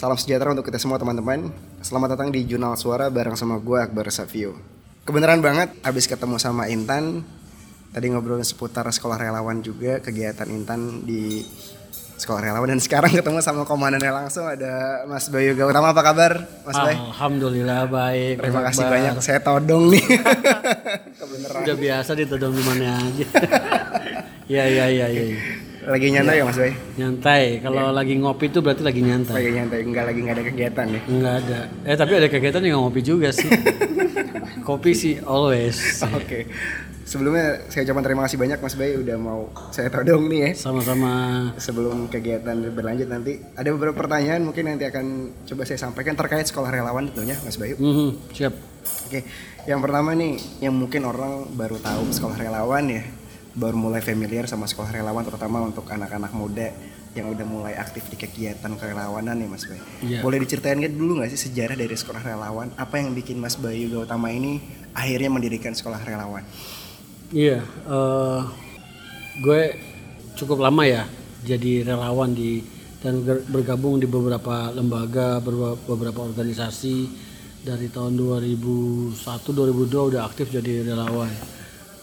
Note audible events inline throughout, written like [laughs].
salam sejahtera untuk kita semua teman-teman. Selamat datang di Jurnal Suara bareng sama gue Akbar Savio. Kebenaran banget, abis ketemu sama Intan, tadi ngobrolin seputar sekolah relawan juga, kegiatan Intan di sekolah relawan dan sekarang ketemu sama komandannya langsung ada Mas Bayu Gautama apa kabar Mas Bay? Alhamdulillah baik. Terima kasih banyak saya todong nih. [laughs] Kebenaran. Udah biasa ditodong di mana aja. [laughs] [laughs] Iya iya iya iya. Lagi nyantai ya Mas Bay? Nyantai. Kalau lagi ngopi itu berarti lagi nyantai. Lagi nyantai, enggak lagi nggak ada kegiatan ya. Enggak ada. Eh tapi ada kegiatan yang ngopi juga sih. [laughs] Kopi sih always. Oke. Sebelumnya saya ucapkan terima kasih banyak Mas Bay udah mau saya todong nih ya. Sama-sama. Sebelum kegiatan berlanjut nanti ada beberapa pertanyaan mungkin nanti akan coba saya sampaikan terkait sekolah relawan tentunya Mas Bayu. Mhm, siap. Oke, yang pertama nih yang mungkin orang baru tahu sekolah relawan ya, baru mulai familiar sama sekolah relawan terutama untuk anak-anak muda yang udah mulai aktif di kegiatan kerelawanan nih Mas Bayu. Iya. Boleh diceritain nggak dulu nggak sih sejarah dari sekolah relawan? Apa yang bikin Mas Bayu Gautama ini akhirnya mendirikan sekolah relawan? Iya, eh, gue cukup lama ya jadi relawan di dan bergabung di beberapa lembaga, beberapa organisasi dari tahun 2001 2002 udah aktif jadi relawan.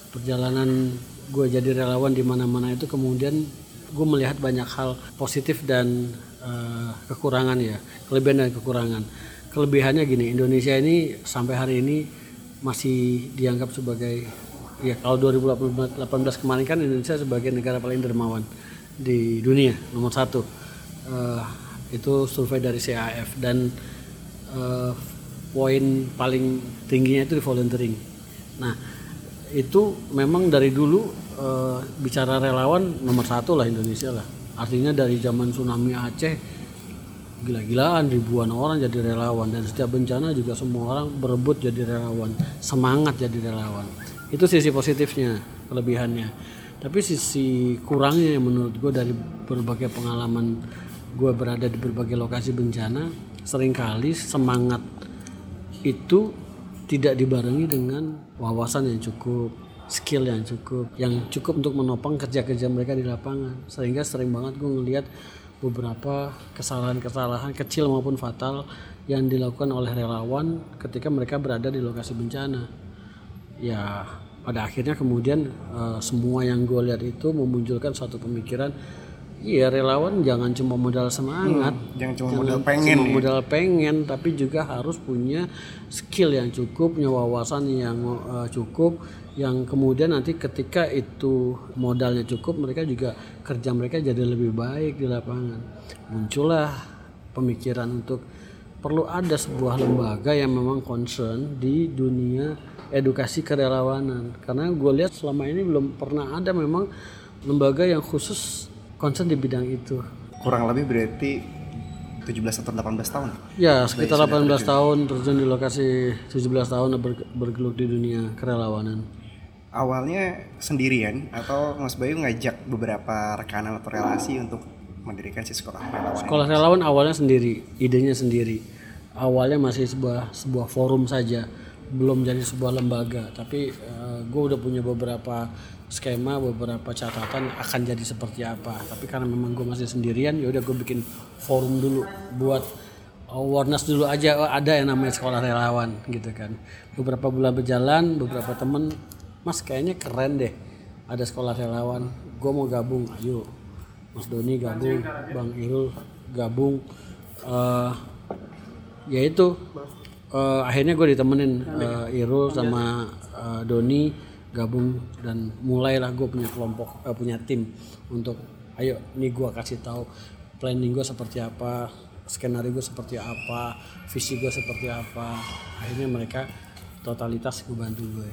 Perjalanan gue jadi relawan di mana-mana itu kemudian gue melihat banyak hal positif dan eh, kekurangan ya, kelebihan dan kekurangan. Kelebihannya gini, Indonesia ini sampai hari ini masih dianggap sebagai ya kalau 2018 kemarin kan Indonesia sebagai negara paling dermawan di dunia nomor satu Eh, itu survei dari CAF dan eh, poin paling tingginya itu di volunteering. Nah itu memang dari dulu eh, bicara relawan nomor satu lah Indonesia lah. Artinya dari zaman tsunami Aceh gila-gilaan ribuan orang jadi relawan. Dan setiap bencana juga semua orang berebut jadi relawan. Semangat jadi relawan. Itu sisi positifnya kelebihannya. Tapi sisi kurangnya yang menurut gue dari berbagai pengalaman gue berada di berbagai lokasi bencana sering kali semangat itu tidak dibarengi dengan wawasan yang cukup skill yang cukup yang cukup untuk menopang kerja-kerja mereka di lapangan. Sehingga sering banget gue ngelihat beberapa kesalahan-kesalahan kecil maupun fatal yang dilakukan oleh relawan ketika mereka berada di lokasi bencana. Ya pada akhirnya kemudian eh, semua yang gue lihat itu memunculkan suatu pemikiran iya relawan jangan cuma modal semangat Jangan cuma modal pengen cuma ya. modal pengen tapi juga harus punya skill yang cukup, punya wawasan yang eh, cukup yang kemudian nanti ketika itu modalnya cukup mereka juga kerja mereka jadi lebih baik di lapangan. Muncullah pemikiran untuk perlu ada sebuah lembaga yang memang concern di dunia edukasi kerelawanan karena gue lihat selama ini belum pernah ada memang lembaga yang khusus concern di bidang itu. Kurang lebih berarti 17 atau 18 tahun. Ya, sekitar 18 tahun terjun di lokasi 17 tahun ber- bergelut di dunia kerelawanan. Awalnya sendirian atau Mas Bayu ngajak beberapa rekanan atau relasi untuk mendirikan si sekolah relawan? Sekolah relawan awalnya sendiri, idenya sendiri. Awalnya masih sebuah sebuah forum saja, belum jadi sebuah lembaga. Tapi gue udah punya beberapa skema, beberapa catatan akan jadi seperti apa. Tapi karena memang gue masih sendirian, ya udah gue bikin forum dulu buat awareness dulu aja oh, ada yang namanya sekolah relawan gitu kan. Beberapa bulan berjalan, beberapa temen, mas kayaknya keren deh ada sekolah relawan. Gue mau gabung, ayo Mas Doni gabung, Bang Irul gabung. Eh ya itu eh, akhirnya gue ditemenin eh, Irul sama eh, Doni gabung dan mulailah gue punya kelompok, eh, punya tim untuk ayo nih gue kasih tahu planning gue seperti apa, skenario gue seperti apa, visi gue seperti apa. Akhirnya mereka totalitas gue bantu gue.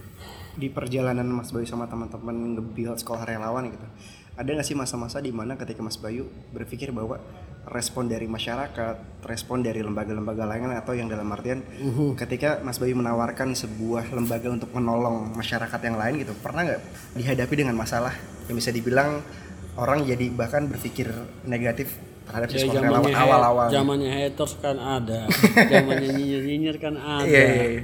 Di perjalanan Mas Bayu sama teman-teman nge-build sekolah relawan gitu. Ada nggak sih masa-masa di mana ketika Mas Bayu berpikir bahwa respon dari masyarakat, respon dari lembaga-lembaga lain atau yang dalam artian ketika Mas Bayu menawarkan sebuah lembaga untuk menolong masyarakat yang lain gitu, pernah nggak dihadapi dengan masalah yang bisa dibilang orang jadi bahkan berpikir negatif terhadap Ya, sekolah relawan zamannya awal-awal? zamannya haters kan ada, [laughs] zamannya nyinyir-nyinyir kan ada. Iya, iya, iya.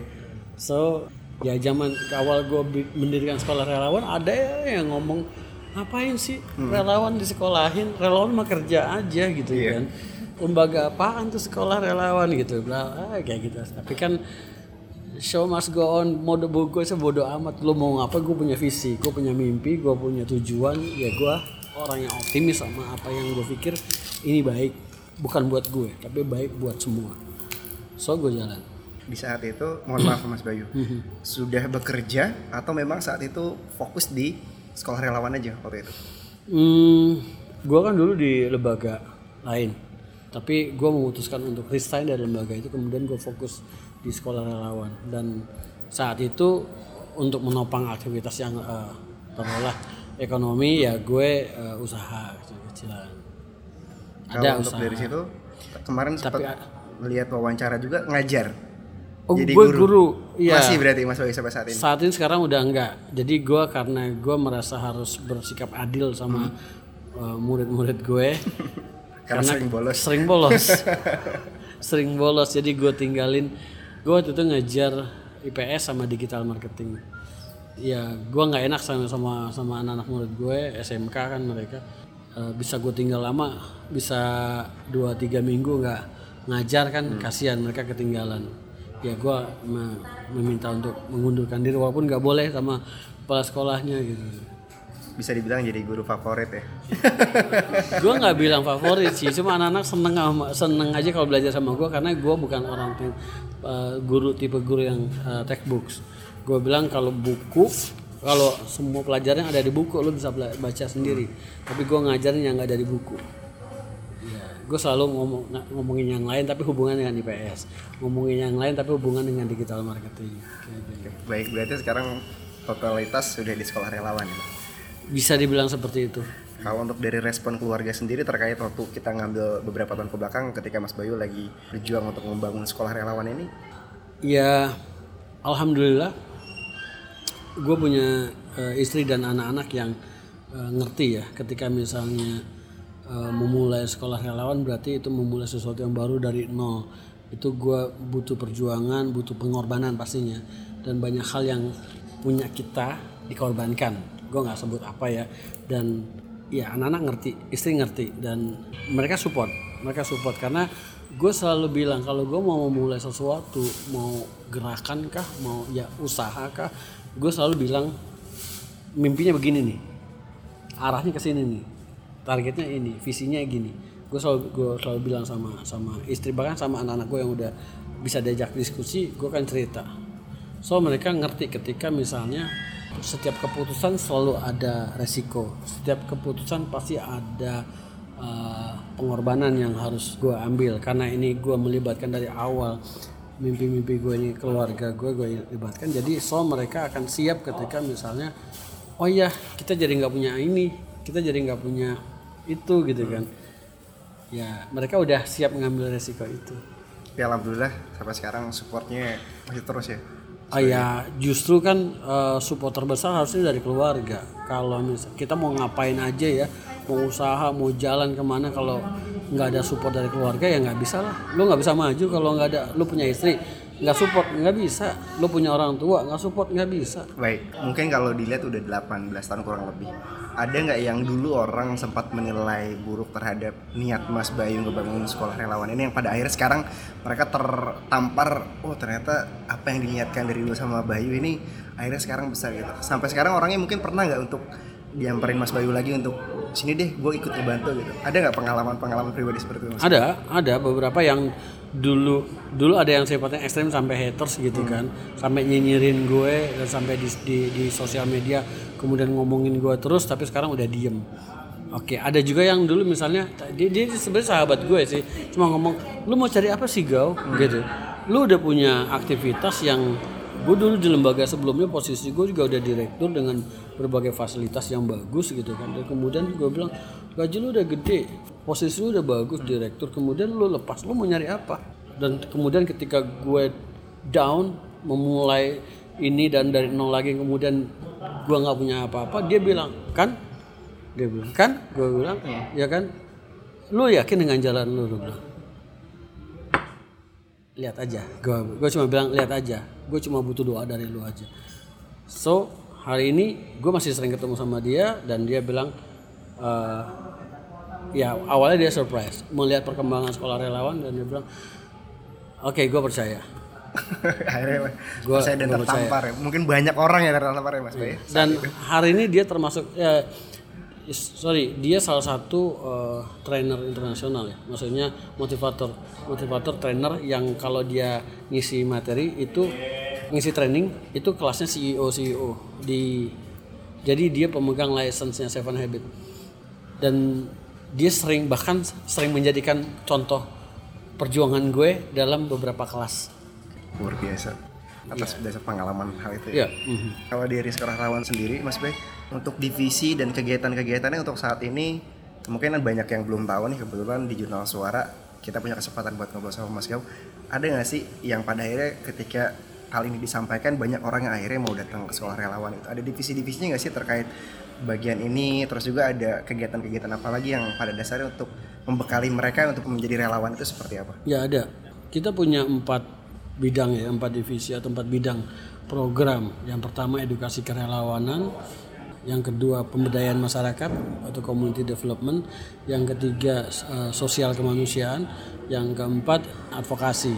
So ya zaman awal gue mendirikan sekolah relawan ada ya yang ngomong ngapain sih? Hmm. relawan disekolahin, relawan mah kerja aja gitu Iya. kan. lembaga apaan tuh sekolah relawan gitu. Ah, kayak gitu. Tapi kan show must go on. Mode buku saya bodoh amat. Lo mau ngapa gue punya visi gue punya mimpi gue punya tujuan. Ya gue orang yang optimis sama apa yang gue pikir ini baik. Bukan buat gue tapi baik buat semua. So gue jalan. Di saat itu mohon maaf Mas Bayu. [clears throat] Sudah bekerja atau memang saat itu fokus di sekolah relawan aja waktu itu? Hmm, gue kan dulu di lembaga lain. Tapi gue memutuskan untuk resign dari lembaga itu kemudian gue fokus di sekolah relawan. Dan saat itu untuk menopang aktivitas yang uh, terolah ekonomi ya gue uh, usaha kecil-kecilan. Ada untuk usaha. dari situ kemarin sempat melihat wawancara juga ngajar Oh, jadi gue guru. guru. Ya. Masih berarti Mas Bayu sampai saat ini. Saat ini sekarang udah enggak. Jadi gue karena gue merasa harus bersikap adil sama hmm. murid-murid hmm. uh, gue. [laughs] karena, karena sering bolos. Sering bolos. [laughs] sering bolos. Jadi gue tinggalin gue waktu itu ngejar IPS sama digital marketing ya gue nggak enak sama sama sama anak-anak murid gue SMK kan mereka e, bisa gue tinggal lama bisa dua tiga minggu nggak ngajar kan hmm. kasihan mereka ketinggalan ya gue meminta untuk mengundurkan diri walaupun nggak boleh sama kepala sekolahnya gitu. Bisa dibilang jadi guru favorit ya? [laughs] Gue nggak bilang favorit sih cuma anak-anak seneng seneng aja kalau belajar sama gue karena gue bukan orang uh, guru tipe guru yang uh, textbooks. Gue bilang kalau buku kalau semua pelajaran ada di buku lo bisa baca sendiri. Tapi gue ngajarin yang nggak dari buku. ya, gue selalu ngomong ngomongin yang lain tapi hubungan dengan IPS ngomongin yang lain tapi hubungan dengan digital marketing gitu. baik berarti sekarang totalitas sudah di sekolah relawan ya bisa dibilang seperti itu. Kalau untuk dari respon keluarga sendiri terkait waktu kita ngambil beberapa tahun ke belakang ketika Mas Bayu lagi berjuang untuk membangun sekolah relawan ini? Ya, alhamdulillah, gue punya uh, istri dan anak-anak yang uh, ngerti ya. Ketika misalnya uh, memulai sekolah relawan berarti itu memulai sesuatu yang baru dari nol. Itu gue butuh perjuangan, butuh pengorbanan pastinya, dan banyak hal yang punya kita dikorbankan. Gue nggak sebut apa ya. Dan ya anak-anak ngerti istri ngerti dan mereka support. Mereka support karena gue selalu bilang kalau gue mau memulai sesuatu mau gerakan kah mau ya usaha kah gue selalu bilang mimpinya begini nih. Arahnya ke sini nih targetnya ini visinya gini. Gue selalu gue selalu bilang sama sama istri bahkan sama anak-anak gue yang udah bisa diajak diskusi gue kan cerita. So mereka ngerti ketika misalnya setiap keputusan selalu ada resiko. Setiap keputusan pasti ada uh, pengorbanan yang harus gue ambil. Karena ini gue melibatkan dari awal mimpi-mimpi gue ini keluarga gue gue libatkan. Jadi so mereka akan siap ketika misalnya oh iya kita jadi nggak punya ini kita jadi nggak punya itu gitu kan ya mereka udah siap mengambil resiko itu ya alhamdulillah sampai sekarang supportnya masih terus ya Ah ya justru kan uh, support terbesar harusnya dari keluarga. Kalau misal kita mau ngapain aja ya, mau usaha, mau jalan ke mana kalau nggak ada support dari keluarga ya nggak bisa lah. Lu nggak bisa maju kalau nggak ada. Lu punya istri, nggak support nggak bisa lo punya orang tua nggak support nggak bisa baik mungkin kalau dilihat udah 18 tahun kurang lebih ada nggak yang dulu orang sempat menilai buruk terhadap niat Mas Bayu ngebangun sekolah relawan ini yang pada akhirnya sekarang mereka tertampar oh ternyata apa yang diniatkan dari dulu sama Bayu ini akhirnya sekarang besar gitu. Sampai sekarang orangnya mungkin pernah nggak untuk diamperin Mas Bayu lagi untuk sini deh gue ikut ngebantu gitu. Ada nggak pengalaman pengalaman pribadi seperti itu ada ada beberapa yang dulu dulu ada yang sifatnya ekstrem sampai haters gitu hmm. kan. Sampai nyinyirin gue dan sampai di, di di sosial media kemudian ngomongin gue terus tapi sekarang udah diem. Oke ada juga yang dulu misalnya dia, dia sebenarnya sahabat gue sih cuma ngomong lu mau cari apa sih gau hmm. gitu. Lu udah punya aktivitas yang gue dulu di lembaga sebelumnya posisi gue juga udah direktur dengan berbagai fasilitas yang bagus gitu kan. Dan kemudian gue bilang gaji lu udah gede posisi lu udah bagus direktur. Kemudian lu lepas lu mau nyari apa? Dan kemudian ketika gue down memulai ini dan dari nol lagi kemudian gue nggak punya apa-apa dia bilang kan? Dia bilang kan? Gue bilang ya kan? Lu yakin dengan jalan lu? Lu bilang lihat aja. Gue gue cuma bilang lihat aja gue cuma butuh doa dari lu aja. So hari ini gue masih sering ketemu sama dia dan dia bilang uh, ya awalnya dia surprise. Melihat perkembangan sekolah relawan dan dia bilang oke gue percaya. [laughs] Akhirnya Gua- saya dan percaya. tertampar ya. Mungkin banyak orang yang tertampar ya mas Bay dan hari ini dia termasuk ya sorry dia salah satu eh, trainer internasional ya. Maksudnya motivator motivator trainer yang kalau dia ngisi materi itu ngisi training itu kelasnya CEO CEO di jadi dia pemegang license-nya Seven Habit. Dan dia sering bahkan sering menjadikan contoh perjuangan gue dalam beberapa kelas. Luar biasa. Atas dasar pengalaman hal itu ya. Ya kalau dari sekolah relawan sendiri mas Bay untuk divisi dan kegiatan-kegiatannya untuk saat ini mungkin banyak yang belum tahu nih kebetulan di jurnal suara kita punya kesempatan buat ngobrol sama Mas Gau. Ada nggak sih yang pada akhirnya ketika hal ini disampaikan banyak orang yang akhirnya mau datang ke sekolah relawan itu ada divisi-divisinya nggak sih terkait bagian ini terus juga ada kegiatan-kegiatan apa lagi yang pada dasarnya untuk membekali mereka untuk menjadi relawan itu seperti apa Ya ada. Kita punya empat bidang ya, empat divisi atau empat bidang program. Yang pertama edukasi kerelawanan, yang kedua pemberdayaan masyarakat atau community development, yang ketiga eh, sosial kemanusiaan, yang keempat advokasi.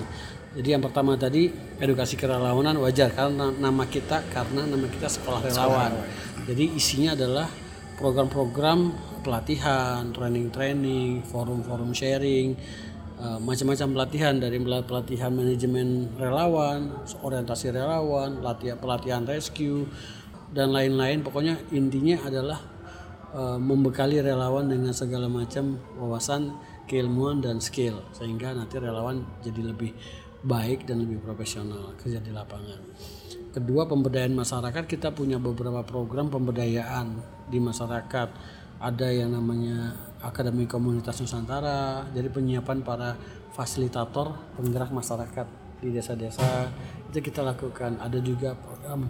Jadi yang pertama tadi edukasi kerelawanan wajar karena nama kita karena nama kita sekolah relawan. Jadi isinya adalah program-program pelatihan, training-training, forum-forum sharing, eh, macam-macam pelatihan dari pelatihan manajemen relawan, orientasi relawan, latihan pelatihan rescue dan lain-lain. Pokoknya intinya adalah eh, membekali relawan dengan segala macam wawasan, keilmuan dan skill sehingga nanti relawan jadi lebih baik dan lebih profesional kerja di lapangan. Kedua pemberdayaan masyarakat kita punya beberapa program pemberdayaan di masyarakat. Ada yang namanya Akademi Komunitas Nusantara, jadi penyiapan para fasilitator penggerak masyarakat di desa-desa itu kita lakukan. Ada juga program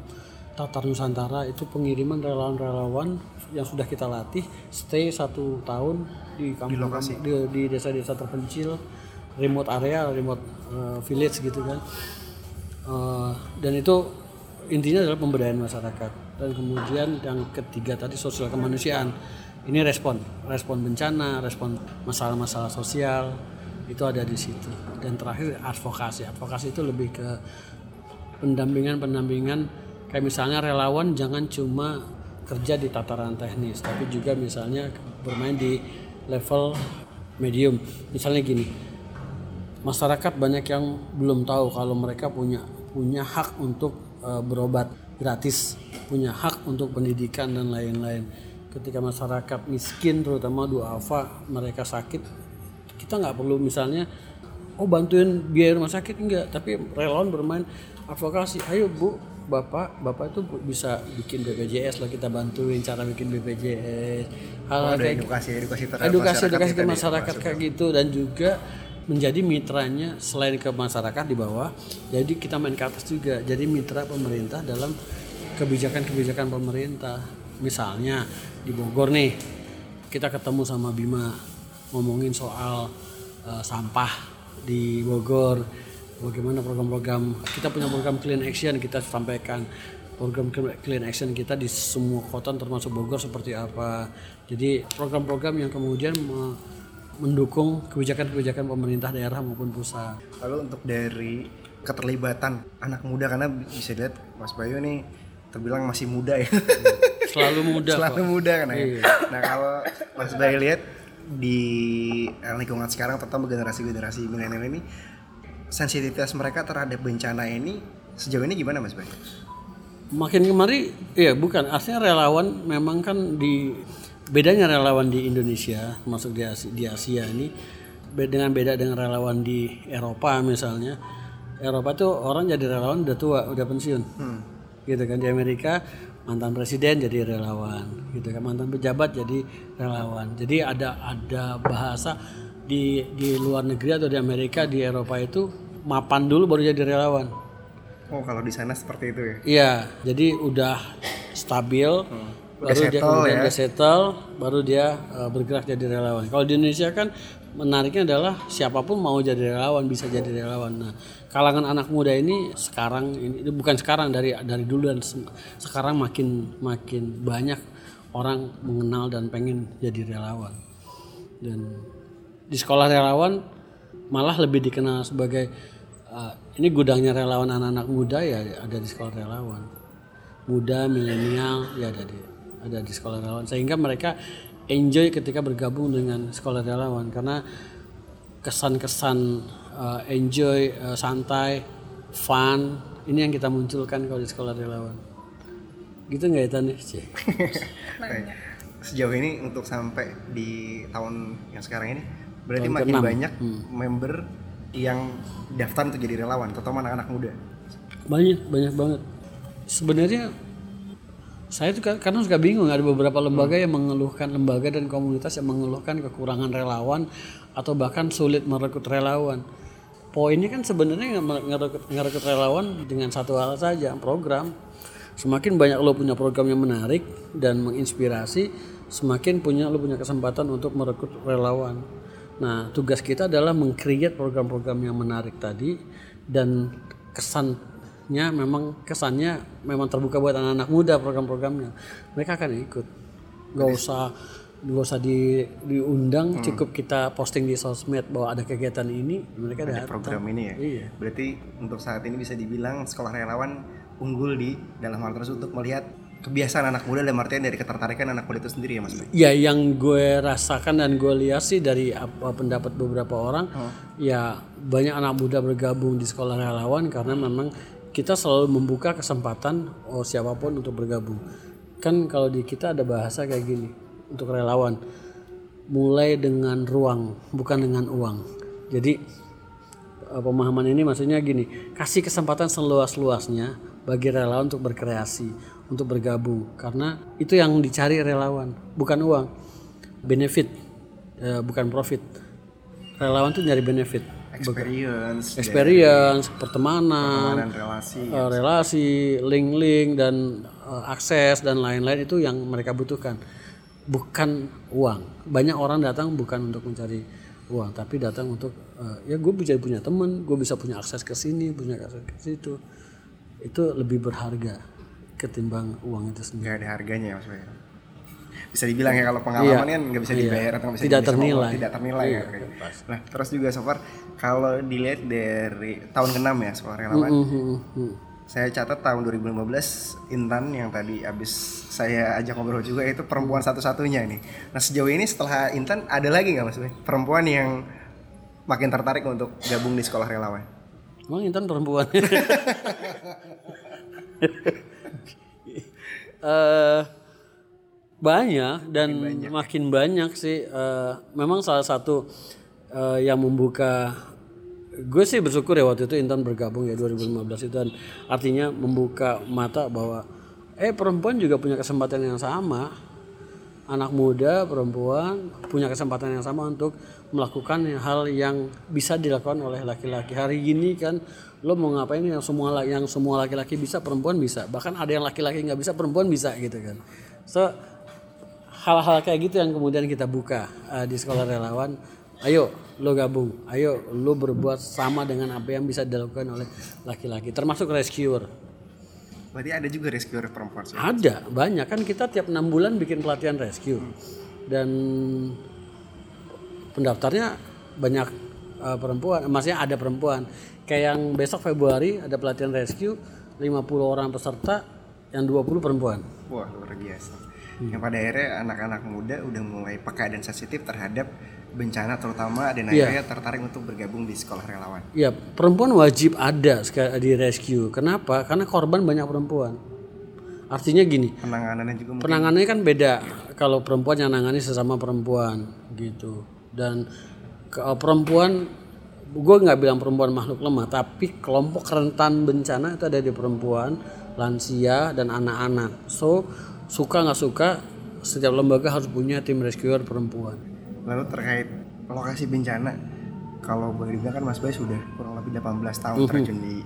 Tatar Nusantara itu pengiriman relawan-relawan yang sudah kita latih stay satu tahun di kampung di, di desa-desa terpencil, remote area, remote eh, village gitu kan. Eh, dan itu intinya adalah pemberdayaan masyarakat. Dan kemudian yang ketiga tadi sosial kemanusiaan. Ini respon respon bencana respon masalah-masalah sosial itu ada di situ. Dan terakhir advokasi. Advokasi itu lebih ke pendampingan pendampingan kayak misalnya relawan jangan cuma kerja di tataran teknis tapi juga misalnya bermain di level medium. Misalnya gini masyarakat banyak yang belum tahu kalau mereka punya punya hak untuk eh, berobat gratis, punya hak untuk pendidikan dan lain-lain. Ketika masyarakat miskin terutama duafa mereka sakit, kita nggak perlu misalnya oh bantuin biaya rumah sakit enggak, tapi relawan bermain advokasi. Ayo Bu, Bapak, Bapak itu bisa bikin BPJS lah kita bantuin cara bikin BPJS. Hal Oh, ada kayak edukasi edukasi terhadap edukasi edukasi ke masyarakat kayak gitu dan juga menjadi mitranya selain ke masyarakat di bawah jadi kita main ke atas juga. Jadi mitra pemerintah dalam kebijakan-kebijakan pemerintah. Misalnya di Bogor nih kita ketemu sama Bima ngomongin soal eh, sampah di Bogor. Bagaimana program-program kita punya program clean action kita sampaikan program clean action kita di semua kota termasuk Bogor seperti apa. Jadi program-program yang kemudian mendukung kebijakan-kebijakan pemerintah daerah maupun pusat Lalu untuk dari keterlibatan anak muda karena bisa dilihat Mas Bayu nih terbilang masih muda ya. selalu muda Selalu kok. muda kan ya. Nah, kalau Mas Bayu lihat di lingkungan sekarang terutama generasi-generasi milenial ini sensitivitas mereka terhadap bencana ini sejauh ini gimana Mas Bayu? makin kemari ya bukan artinya relawan memang kan di bedanya relawan di Indonesia masuk di Asia, di Asia ini dengan beda dengan relawan di Eropa misalnya Eropa tuh orang jadi relawan udah tua udah pensiun. Gitu kan di Amerika mantan presiden jadi relawan gitu kan mantan pejabat jadi relawan. Jadi ada ada bahasa di di luar negeri atau di Amerika di Eropa itu mapan dulu baru jadi relawan. Oh, kalau di sana seperti itu ya. Iya, jadi udah stabil, baru dia kemudian ya. dia settle, baru dia uh, bergerak jadi relawan. Kalau di Indonesia kan menariknya adalah siapa pun mau jadi relawan bisa jadi relawan. Nah, kalangan anak muda ini sekarang ini bukan sekarang dari dari dulu dan se- sekarang makin makin banyak orang mengenal dan pengen jadi relawan. dan di sekolah relawan malah lebih dikenal sebagai uh, ini gudangnya relawan anak-anak muda ya ada di sekolah relawan muda milenial ya ada di ada di sekolah relawan. Sehingga mereka enjoy ketika bergabung dengan sekolah relawan. Karena kesan-kesan uh, enjoy uh, santai fun ini yang kita munculkan kalau di sekolah relawan. Gitu nggak ya Tani? Baik. Sejauh ini untuk sampai di tahun yang sekarang ini berarti Tahun makin banyak member yang daftar untuk jadi relawan, terutama anak-anak muda. banyak banyak banget. Sebenarnya saya ka- karena suka bingung ada beberapa lembaga yang mengeluhkan lembaga dan komunitas yang mengeluhkan kekurangan relawan atau bahkan sulit merekrut relawan. Poinnya kan sebenarnya nge- ngerekrut, ngerekrut relawan dengan satu hal saja program. Semakin banyak lo punya program yang menarik dan menginspirasi semakin punya lo punya kesempatan untuk merekrut relawan. Nah tugas kita adalah mengcreate program-program yang menarik tadi dan kesannya memang kesannya memang terbuka buat anak-anak muda program-programnya mereka akan ikut nggak usah nggak usah di, diundang cukup kita posting di sosmed bahwa ada kegiatan ini mereka datang Program ini ya. Iya. Berarti untuk saat ini bisa dibilang sekolah relawan unggul di dalam hal tersebut untuk melihat kebiasaan anak muda dalam artian dari ketertarikan anak muda itu sendiri ya Mas. Ya yang gue rasakan dan gue lihat sih dari apa pendapat beberapa orang ya banyak anak muda bergabung di sekolah relawan karena memang kita selalu membuka kesempatan oh siapa pun untuk bergabung. Kan kalau di kita ada bahasa kayak gini untuk relawan. Mulai dengan ruang bukan dengan uang. Jadi eh, pemahaman ini maksudnya gini kasih kesempatan seluas-luasnya bagi relawan untuk berkreasi untuk bergabung. Karena itu yang dicari relawan bukan uang. Benefit eh, bukan profit. Relawan tuh nyari benefit Experience, experience pertemanan dan relasi. eh, relasi link-link dan eh, akses dan lain-lain itu yang mereka butuhkan bukan uang banyak orang datang bukan untuk mencari uang tapi datang untuk eh, ya gue bisa punya temen gue bisa punya akses ke sini punya akses ke situ itu lebih berharga ketimbang uang itu sendiri nggak ada harganya ya Mas Bay. Bisa dibilang ya kalau pengalaman kan nggak bisa Iya. dibayar atau nggak bisa Tidak dibayar ternilai. tidak ternilai ya. kayak gitu. Nah terus juga so far kalau dilihat dari tahun ke-6 ya sekolah relawan, Hmm, hmm, saya catat tahun 2015 Intan yang tadi abis saya ajak ngobrol juga itu perempuan satu-satunya nih. Nah sejauh ini setelah Intan ada lagi nggak Mas? Perempuan yang makin tertarik untuk gabung di sekolah relawan? Emang Intan perempuan? [laughs] Eh, banyak dan makin banyak sih. Eh, memang salah satu eh, yang membuka gue sih bersyukur ya waktu itu Intan bergabung ya 2015 itu dan artinya membuka mata bahwa eh perempuan juga punya kesempatan yang sama. Anak muda perempuan punya kesempatan yang sama untuk melakukan hal yang bisa dilakukan oleh laki-laki. Hari ini kan lo mau ngapain yang semua yang semua laki-laki bisa perempuan bisa. Bahkan ada yang laki-laki nggak bisa perempuan bisa gitu kan. So hal-hal kayak gitu yang kemudian kita buka uh, di sekolah relawan ayo lo gabung ayo lo berbuat sama dengan apa yang bisa dilakukan oleh laki-laki termasuk rescuer Berarti ada juga rescuer perempuan sih. ada banyak kan kita tiap enam bulan bikin pelatihan rescue dan pendaftarnya banyak uh, perempuan, maksudnya ada perempuan. Kayak yang besok Februari ada pelatihan rescue 50 orang peserta yang 20 perempuan. Wah luar biasa. Yang pada akhirnya anak-anak muda udah mulai peka dan sensitif terhadap bencana terutama dan Iya. akhirnya tertarik untuk bergabung di sekolah relawan. Ya, perempuan wajib ada di rescue. Kenapa? Karena korban banyak perempuan. Artinya gini, Penanganannya juga mungkin penanganannya kan beda kalau perempuan yang nangani sesama perempuan gitu dan ke- perempuan gue nggak bilang perempuan makhluk lemah tapi kelompok rentan bencana itu ada di perempuan lansia dan anak-anak so suka nggak suka setiap lembaga harus punya tim rescuer perempuan. Lalu terkait lokasi bencana, kalau boleh dibilang kan Mas Bay sudah kurang lebih 18 tahun terjun di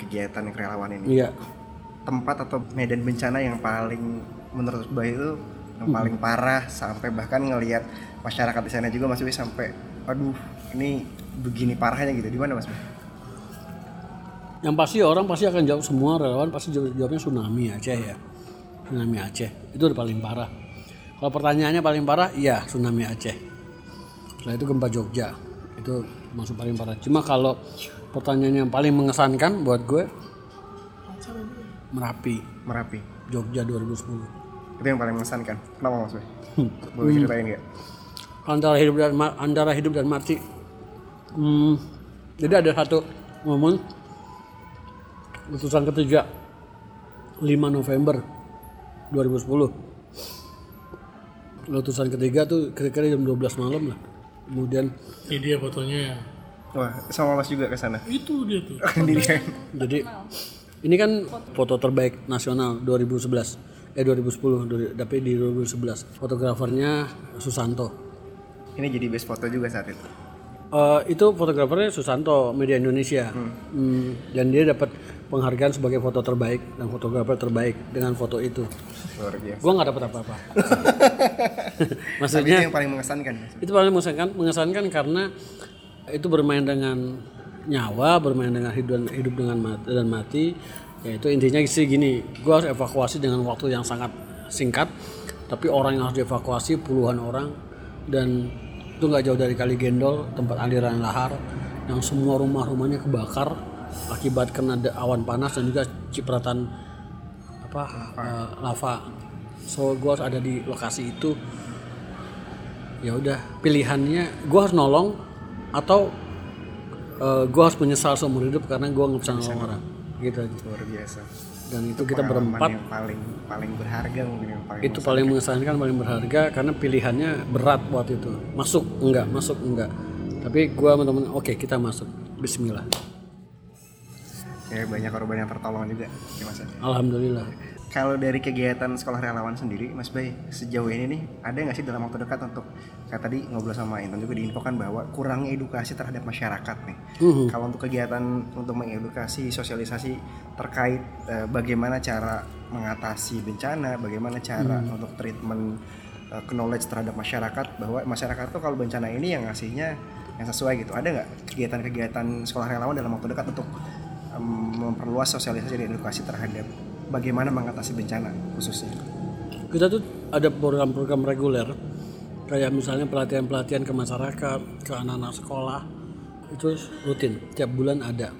kegiatan kerelawan ini. iya. Tempat atau medan bencana yang paling menurut Bay itu yang paling parah sampai bahkan ngelihat masyarakat di sana juga Mas Bay sampai aduh ini begini parahnya gitu. Di mana Mas Bay? yang pasti orang pasti akan jawab semua relawan pasti jawab- jawabnya tsunami Aceh ya tsunami Aceh itu udah paling parah kalau pertanyaannya paling parah iya tsunami Aceh setelah itu gempa Jogja itu masuk paling parah cuma kalau pertanyaan yang paling mengesankan buat gue Merapi Merapi. Jogja 2010 Itu yang paling mengesankan. Kenapa Mas? Hmm. Boleh ceritain nggak? antara hidup dan antara hidup dan mati. Hmm, jadi ada satu momen letusan ketiga 5 November 2010. Letusan ketiga tuh kira-kira jam 12 malam lah. Kemudian Ini dia fotonya. Wah, sama Mas juga ke sana. Itu dia tuh. [laughs] Sendirian. jadi ini kan foto terbaik nasional 2011 eh 2010 dari- tapi di 2011 fotografernya Susanto Ini jadi best foto juga saat itu. Eh, itu fotografernya Susanto Media Indonesia Hmm, dan dia dapat penghargaan sebagai foto terbaik dan fotografer terbaik dengan foto itu Luar biasa. gua nggak dapat apa-apa [laughs] Tapi maksudnya itu yang paling mengesankan. Itu paling mengesankan mengesankan karena itu bermain dengan nyawa bermain dengan hidup hidup dengan mati dan mati ya itu intinya sih gini gua harus evakuasi dengan waktu yang sangat singkat tapi orang yang harus dievakuasi puluhan orang dan itu nggak jauh dari kali gendol tempat aliran lahar yang semua rumah-rumahnya kebakar akibat kena awan panas dan juga cipratan apa eh, lava. So gua harus ada di lokasi itu. Ya udah pilihannya gue harus nolong atau gue harus menyesal seumur hidup karena gue nggak bisa nolong orang. gitu aja. Luar biasa. dan itu kita Pengalaman berempat. yang paling paling berharga mungkin yang paling itu paling mengesankan paling berharga karena pilihannya berat waktu itu. Masuk enggak? Masuk enggak? Tapi gue sama temen oke kita masuk. Bismillah ya banyak korban yang tertolong juga ya Mas. Alhamdulillah Kalau dari kegiatan sekolah relawan sendiri, Mas Bay, sejauh ini nih ada nggak sih dalam waktu dekat untuk kayak tadi ngobrol sama Intan juga diinfokan bahwa kurangnya edukasi terhadap masyarakat nih. Kalau untuk kegiatan untuk mengedukasi, sosialisasi terkait eh, bagaimana cara mengatasi bencana, bagaimana cara untuk treatment eh, knowledge terhadap masyarakat bahwa masyarakat tuh kalau bencana ini yang ngasihnya yang sesuai gitu. Ada nggak kegiatan-kegiatan sekolah relawan dalam waktu dekat untuk em, memperluas sosialisasi dan edukasi terhadap bagaimana mengatasi bencana khususnya. kita tuh ada program-program reguler kayak misalnya pelatihan-pelatihan ke masyarakat ke anak-anak sekolah itu rutin tiap bulan ada.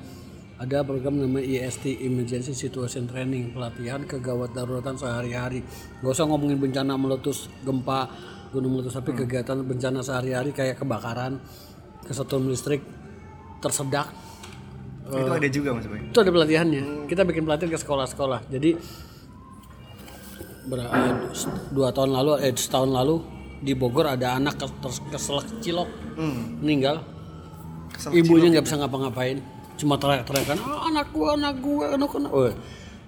Ada program namanya IST Emergency Situation Training pelatihan kegawat daruratan sehari-hari. Gak usah ngomongin bencana meletus gempa gunung meletus tapi kegiatan bencana sehari-hari kayak kebakaran kesetrum listrik tersedak itu ada juga Mas itu ada pelatihannya. Kita bikin pelatihan ke sekolah-sekolah. Jadi ber- eh, dua tahun lalu eh setahun lalu di Bogor ada anak keselak cilok meninggal. Kesel ibunya nggak bisa ngapa-ngapain. Cuma teriak-teriakan "Ah, anak gua anak gua anak anak Weh,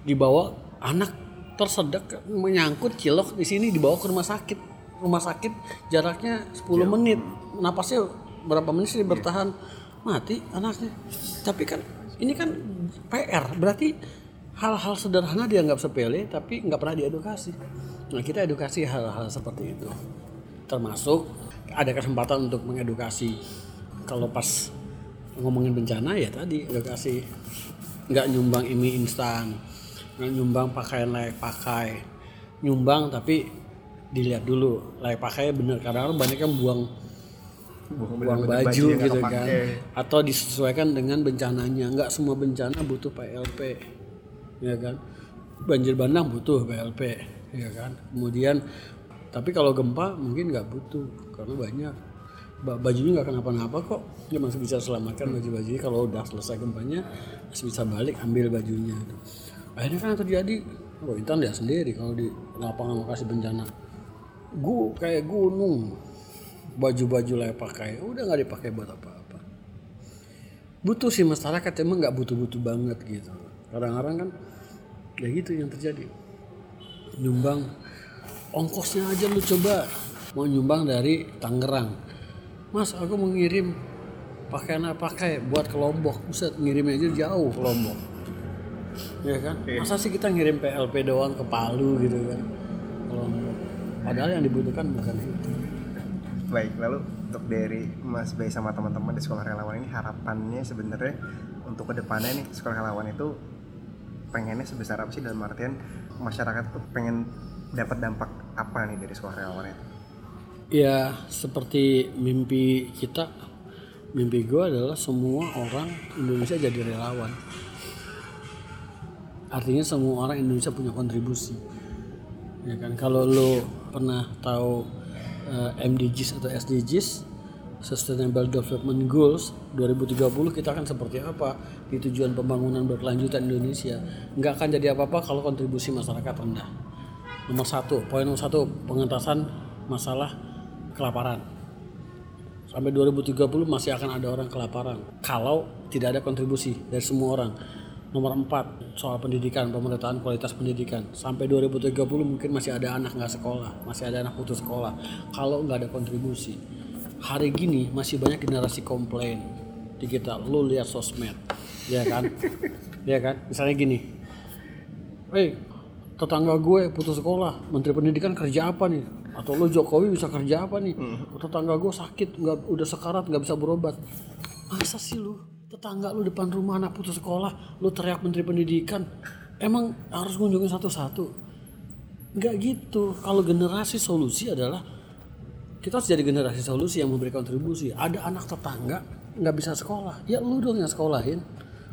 dibawa anak tersedak menyangkut cilok di sini dibawa ke rumah sakit. Rumah sakit jaraknya 10 menit. Napasnya berapa menit sih bertahan mati anaknya. Tapi kan ini kan PR berarti hal-hal sederhana dianggap sepele tapi nggak pernah diedukasi. Nah kita edukasi hal-hal seperti itu. Termasuk ada kesempatan untuk mengedukasi. Kalau pas ngomongin bencana ya tadi edukasi. Nggak nyumbang ini instan nggak nyumbang pakaian layak pakai. Nyumbang tapi dilihat dulu layak pakai bener. Kadang banyak yang buang buang baju, nggak gitu kan. atau disesuaikan dengan bencananya. Nggak semua bencana butuh PLP ya kan? Banjir bandang butuh PLP ya kan? Kemudian tapi kalau gempa mungkin nggak butuh karena banyak. Ba- bajunya nggak kenapa-napa kok. Dia masih bisa selamatkan baju-bajunya. Kalau udah selesai gempanya masih bisa balik ambil bajunya. Akhirnya kan terjadi oh Intan lihat sendiri kalau di lapangan lokasi bencana. Gu kayak gunung baju-baju layak pakai. Udah nggak dipakai buat apa-apa. Butuh sih masyarakat emang nggak butuh-butuh banget gitu. Kadang-kadang kan ya gitu yang terjadi. Nyumbang ongkosnya aja lu coba. Mau nyumbang dari Tangerang. Mas aku mau ngirim pakaian apa pakai buat ke Lombok. Buset ngirimnya aja jauh. Ke Lombok. Ya kan? Masa sih kita ngirim PLP doang ke Palu gitu kan? Ke Lombok padahal yang dibutuhkan bukan itu Baik, lalu untuk dari Mas Bay sama teman-teman di sekolah relawan ini harapannya sebenarnya untuk ke depannya nih sekolah relawan itu pengennya sebesar apa sih dalam artian masyarakat tuh pengen dapat dampak apa nih dari sekolah relawan itu? Ya seperti mimpi kita, mimpi gue adalah semua orang Indonesia jadi relawan. Artinya semua orang Indonesia punya kontribusi. Ya kan kalau lo pernah tahu eh, MDGs atau SDGs, Sustainable Development Goals 2030 kita akan seperti apa? Di tujuan pembangunan berkelanjutan Indonesia. Nggak akan jadi apa-apa kalau kontribusi masyarakat rendah. Nomor satu poin nomor satu pengentasan masalah kelaparan. Sampai 2030 masih akan ada orang kelaparan kalau tidak ada kontribusi dari semua orang nomor empat soal pendidikan pemerataan kualitas pendidikan. Sampai 2030 mungkin masih ada anak nggak sekolah masih ada anak putus sekolah. Kalau nggak ada kontribusi. Hari gini masih banyak generasi komplain di kita lu lihat sosmed. Ya kan? [laughs] Ya kan? Misalnya gini Hei, tetangga gue putus sekolah, menteri pendidikan kerja apa nih? Atau lu Jokowi bisa kerja apa nih? Tetangga gue sakit, nggak udah sekarat, nggak bisa berobat. Masa sih lu tetangga lu depan rumah anak putus sekolah, lu teriak menteri pendidikan, emang harus kunjungin satu-satu? Nggak gitu. Kalau generasi solusi adalah kita harus jadi generasi solusi yang memberi kontribusi. Ada anak tetangga nggak bisa sekolah, ya lu dong yang sekolahin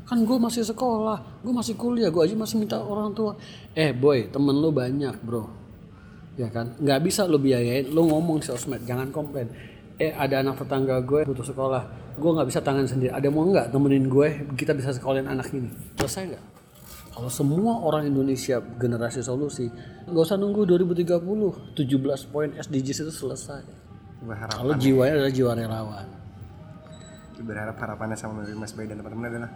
kan gue masih sekolah, gue masih kuliah, gue aja masih minta orang tua. Eh boy, temen lu banyak bro, ya kan? Nggak bisa lu biayain, lu ngomong sosmed, jangan komplain. Eh ada anak tetangga gue butuh sekolah, gue nggak bisa tangan sendiri. Ada mau nggak temenin gue, kita bisa sekolahin anak ini? Selesai nggak? Kalau semua orang Indonesia generasi solusi, nggak usah nunggu 2030, 17 poin SDGs itu selesai. Berharap, Kalau jiwanya adalah jiwa relawan. berharap harapannya sama Mas Bay dan teman-teman adalah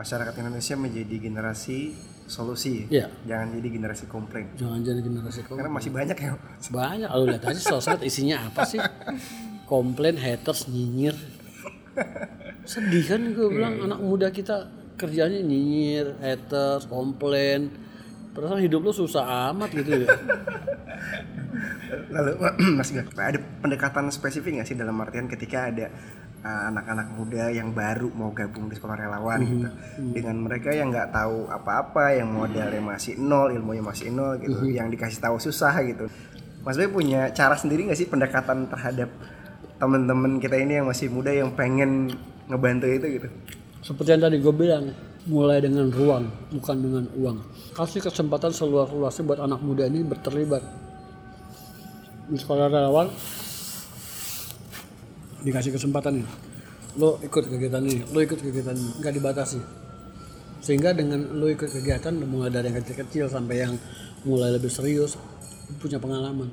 masyarakat Indonesia menjadi generasi solusi. Iya. Jangan jadi generasi komplain. Jangan jadi generasi kau. Karena masih banyak ya. Banyak, lu lihat aja sosmed isinya apa sih? [laughs] Komplain, haters, nyinyir. Sedih kan gue bilang anak muda kita kerjanya nyinyir, haters, komplain. Perasaan hidup lu susah amat gitu ya. Lalu [clears throat] Mas Bay, ada pendekatan spesifik nggak sih dalam artian ketika ada uh, anak-anak muda yang baru mau gabung di sekolah relawan gitu dengan mereka yang nggak tahu apa-apa yang modalnya masih nol ilmunya masih nol gitu yang dikasih tahu susah gitu Mas Bay punya cara sendiri nggak sih pendekatan terhadap teman-teman kita ini yang masih muda yang pengen ngebantu itu gitu Seperti yang tadi gue bilang, mulai dengan ruang, bukan dengan uang. Kasih kesempatan seluas-luasnya buat anak muda ini berterlibat. Di sekolah relawan, dikasih kesempatan ini. Lo ikut kegiatan ini, lo ikut kegiatan ini, nggak dibatasi. Sehingga dengan lo ikut kegiatan, mulai dari yang kecil-kecil sampai yang mulai lebih serius, punya pengalaman.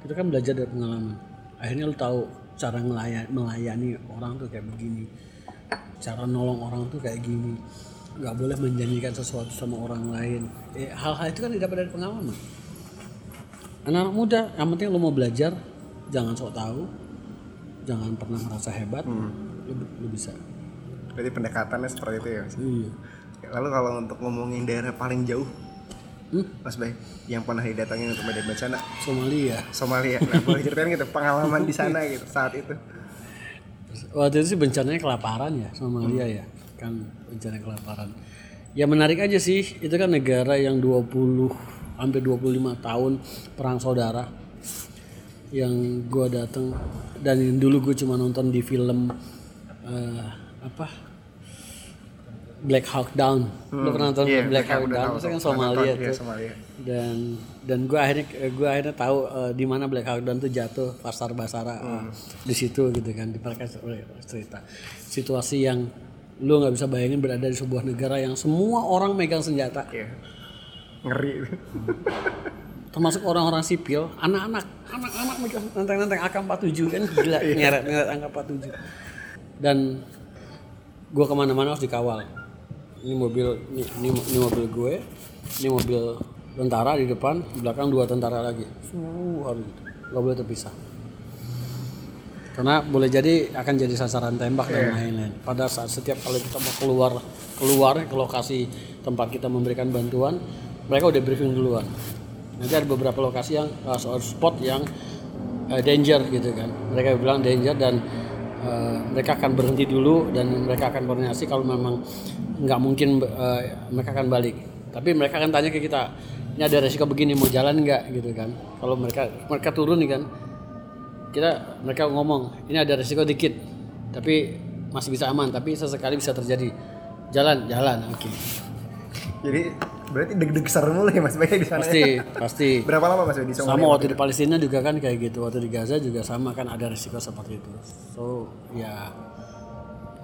Kita kan belajar dari pengalaman. Akhirnya lo tahu cara melayani, melayani orang tuh kayak begini. Cara nolong orang tuh kayak gini. Nggak boleh menjanjikan sesuatu sama orang lain. Eh, hal-hal itu kan didapat dari pengalaman. Anak-anak muda yang penting lo mau belajar jangan sok tahu. Jangan pernah merasa hebat lo, lo bisa. Berarti pendekatannya seperti itu ya? Iya. Lalu kalau untuk ngomongin daerah paling jauh Hmm? Mas Bay yang pernah didatangin untuk medan bencana? Somalia. Somalia. Nah boleh ceritain gitu pengalaman di sana gitu saat itu. Waktu itu sih bencananya kelaparan ya Somalia ya. Kan bencana kelaparan. Ya menarik aja sih. Itu kan negara yang 20 hampir 25 tahun perang saudara yang gua datang dan dulu gue cuma nonton di film eh, apa Black Hawk Down. Lo pernah nonton Iya, Black Black Hawk Hawk Down itu kan Somalia nonton, iya, tuh. Somalia. dan dan gue akhirnya gue akhirnya tahu eh, di mana Black Hawk Down tuh jatuh pasar Basara eh, di situ gitu kan di mereka cerita. Situasi yang lu nggak bisa bayangin berada di sebuah negara yang semua orang megang senjata. Iya. ngeri. Termasuk orang-orang sipil anak-anak anak-anak megang nanteng-nanteng AK-47 kan gila nyeret nyeret AK-47 dan gue ke mana-mana harus dikawal ini mobil ini, ini, ini mobil gue. Ini mobil tentara di depan di belakang dua tentara lagi. Gitu. nggak boleh terpisah. Karena boleh jadi akan jadi sasaran tembak dan lain-lain. Pada saat setiap kali kita mau keluar keluar ke lokasi tempat kita memberikan bantuan mereka udah briefing duluan. Nanti ada beberapa lokasi yang uh, spot yang uh, danger gitu kan. Mereka bilang danger dan uh, mereka akan berhenti dulu dan mereka akan koordinasi kalau memang nggak mungkin uh, mereka akan balik. Tapi mereka akan tanya ke kita ini ada resiko begini mau jalan nggak? Gitu kan. Kalau mereka mereka turun nih kan kita mereka ngomong ini ada resiko dikit tapi masih bisa aman tapi sesekali bisa terjadi. Jalan jalan oke. Jadi berarti deg-deg ser mulu ya Mas Bayu di sana. pasti ya? pasti Berapa lama Mas Bayu di Somalia? sama waktu di Palestina juga kan kayak gitu waktu di Gaza juga sama kan ada risiko seperti itu so ya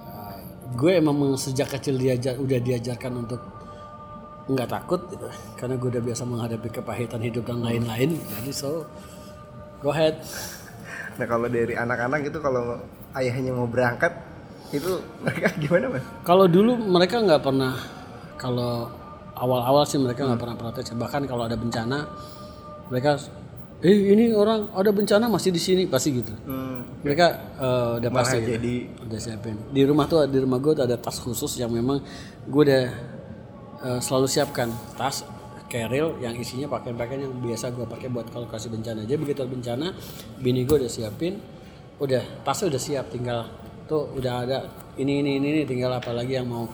uh, gue emang sejak kecil diajar udah diajarkan untuk nggak takut gitu karena gue udah biasa menghadapi kepahitan hidup dan lain-lain jadi so go ahead Nah kalau dari anak-anak itu kalau ayahnya mau berangkat itu mereka gimana Mas? kalau dulu mereka nggak pernah kalau awal-awal sih mereka nggak pernah protes. Bahkan kalau ada bencana mereka eh ini orang ada bencana masih di sini pasti gitu. Hmm, mereka eh, udah pasti gitu. jadi udah siapin. Di rumah tuh di rumah gue tuh ada tas khusus yang memang gue udah eh, selalu siapkan. Tas keril yang isinya pakaian-pakaian yang biasa gue pakai buat kalau kasih bencana. Jadi begitu ada bencana bini gue udah siapin. Udah tasnya udah siap. Tinggal tuh udah ada ini ini ini, ini. Tinggal apa lagi yang mau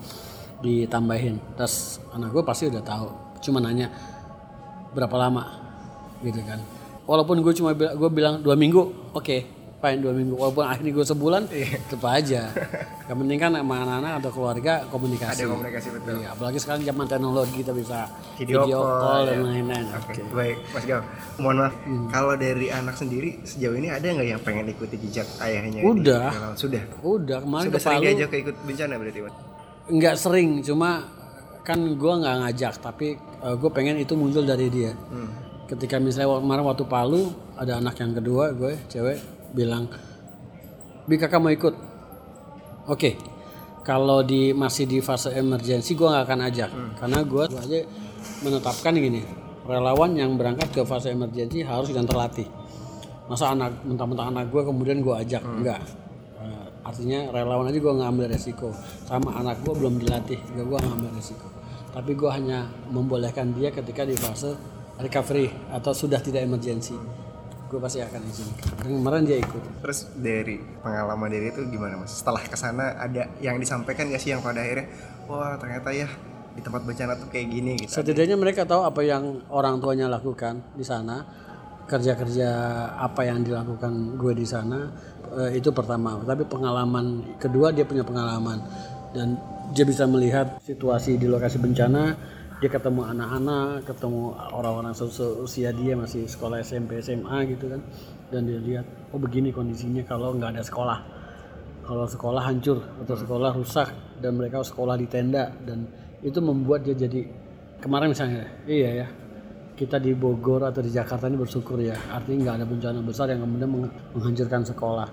ditambahin tas anak gue pasti udah tahu cuma nanya berapa lama gitu kan walaupun gue cuma bilang gue bilang dua minggu oke fine dua minggu walaupun akhirnya gue sebulan tetap aja [laughs] yang penting kan sama anak-anak atau keluarga komunikasi ada komunikasi betul. Iya, apalagi sekarang zaman teknologi kita bisa Video call, dan ya. lain-lain Oke, Oke. baik Mas Gal. Mohon maaf, Hmm. kalau dari anak sendiri sejauh ini ada nggak yang pengen ikuti jejak ayahnya? Udah. relawan? Sudah. udah kemarin Sudah ke sering Palu diajak ikut bencana berarti Mas? Nggak sering cuma kan gue nggak ngajak tapi gue pengen itu muncul dari dia. Hmm. ketika misalnya kemarin waktu Palu ada anak yang kedua gue cewek bilang bi kakak mau ikut? Oke. Kalau di masih di fase emergency gue nggak akan ajak. Karena gue aja menetapkan gini relawan yang berangkat ke fase emergency harus yang terlatih. Masa anak mentang-mentang anak gue kemudian gue ajak? Enggak Eh, artinya relawan aja gue nggak ambil resiko. Sama anak gue belum dilatih juga gue nggak ambil resiko. Tapi gue hanya membolehkan dia ketika di fase recovery atau sudah tidak emergency. Gue pasti akan izinkan. Dan kemarin dia ikut. Terus dari pengalaman dari itu gimana Mas? Setelah ke sana ada yang disampaikan nggak sih yang pada akhirnya wah ternyata ya di tempat bencana tuh kayak gini gitu. setidaknya mereka tahu apa yang orang tuanya lakukan di sana. Kerja-kerja apa yang dilakukan gue di sana eh, itu pertama. Tapi pengalaman kedua dia punya pengalaman. Dan dia bisa melihat situasi di lokasi bencana. Dia ketemu anak-anak ketemu orang-orang seusia dia masih sekolah SMP SMA gitu kan. Dan dia lihat oh begini kondisinya kalau nggak ada sekolah. Kalau sekolah hancur atau sekolah rusak dan mereka sekolah di tenda. Dan itu membuat dia jadi kemarin misalnya iya ya kita di Bogor atau di Jakarta ini bersyukur ya artinya nggak ada bencana besar yang kemudian meng- menghancurkan sekolah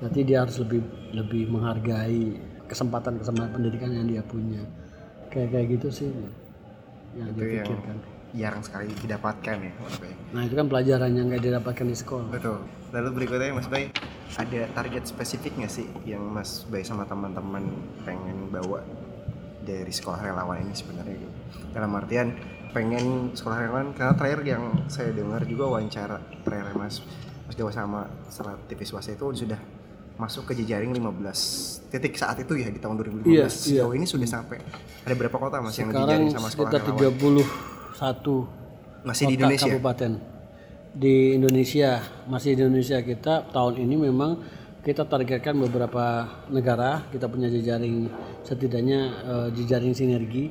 berarti dia harus lebih lebih menghargai kesempatan kesempatan pendidikan yang dia punya kayak kayak gitu sih yang itu dia yang jarang sekali didapatkan ya Mas Bay. nah itu kan pelajaran yang nggak didapatkan di sekolah Betul. Lalu berikutnya Mas Bay, ada target spesifik nggak sih yang Mas Bay sama teman-teman pengen bawa dari sekolah relawan ini sebenarnya gitu? Dalam artian pengen sekolah relawan karena terakhir yang saya dengar juga wawancara terakhir Mas Mas Jawa sama salah TV swasta itu sudah masuk ke jejaring 15 titik saat itu ya di tahun 2015 Iya, sejauh ini sudah sampai ada berapa kota mas yang sekarang dijaring sama sekolah sekitar relawan 31 masih di kota Indonesia? kabupaten. Di Indonesia masih di Indonesia kita. Tahun ini memang kita targetkan beberapa negara kita punya jejaring setidaknya eh, jejaring sinergi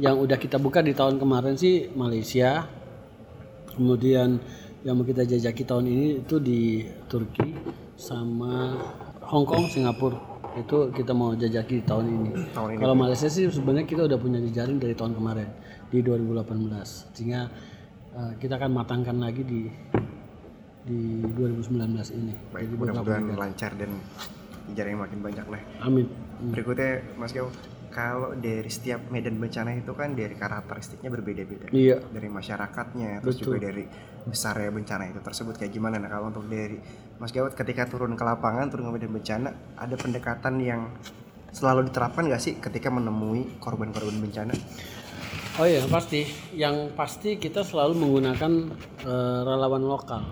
yang udah kita buka di tahun kemarin sih Malaysia. Kemudian yang mau kita jajaki tahun ini itu di Turki sama Hong Kong Singapura. Itu kita mau jajaki tahun ini. Tahun ini. Kalau Malaysia sih sebenarnya kita udah punya jejaring dari tahun kemarin di 2018 sehingga eh, kita akan matangkan lagi di di 2019 ini. baik mudah-mudahan lancar dan jejaring makin banyak lah. Amin. Berikutnya Mas Gau, kalau dari setiap medan bencana itu kan dari karakteristiknya berbeda-beda. Iya. Dari masyarakatnya, terus juga dari besarnya bencana itu tersebut kayak gimana? Nah kalau untuk dari Mas Gawat ketika turun ke lapangan, turun ke medan bencana, ada pendekatan yang selalu diterapkan nggak sih ketika menemui korban-korban bencana? Oh iya pasti. Yang pasti kita selalu menggunakan eh, relawan lokal.